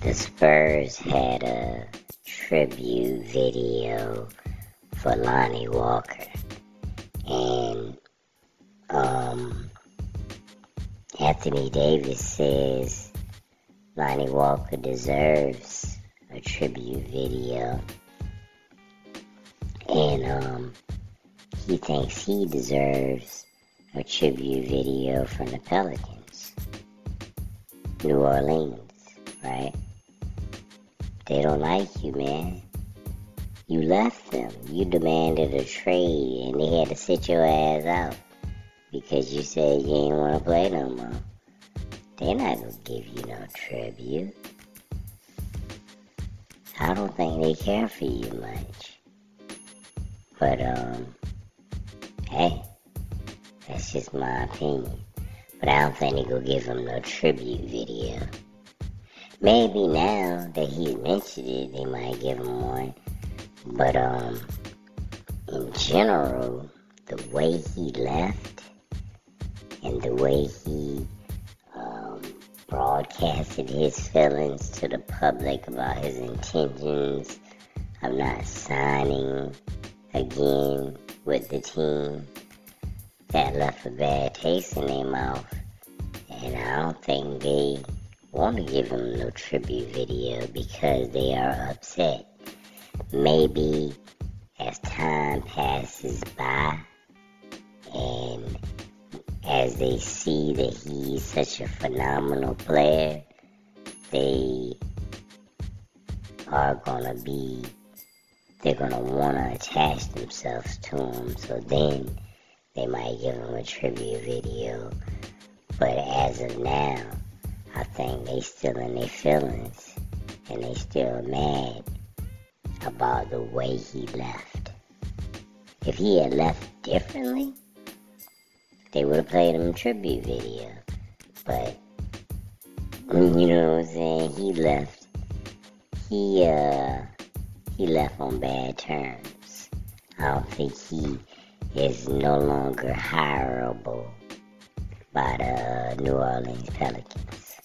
the Spurs had a tribute video for Lonnie Walker. And um, Anthony Davis says Lonnie Walker deserves a tribute video. And um, he thinks he deserves a tribute video from the Pelicans. New Orleans, right? They don't like you, man. You left them. You demanded a trade and they had to sit your ass out because you said you didn't want to play no more. They're not to give you no tribute. I don't think they care for you much. But, um, hey, that's just my opinion. But I don't think they gonna give them no tribute video. Maybe now that he mentioned it, they might give him one. But um, in general, the way he left and the way he um, broadcasted his feelings to the public about his intentions of not signing again with the team, that left a bad taste in their mouth. And I don't think they want to give him no tribute video because they are upset maybe as time passes by and as they see that he's such a phenomenal player, they are gonna be, they're gonna wanna attach themselves to him. So then they might give him a tribute video. But as of now, I think they still in their feelings and they still mad about the way he left. If he had left differently, they would have played him tribute video. But you know what I'm saying? He left. He uh he left on bad terms. I don't think he is no longer hireable by the New Orleans Pelicans.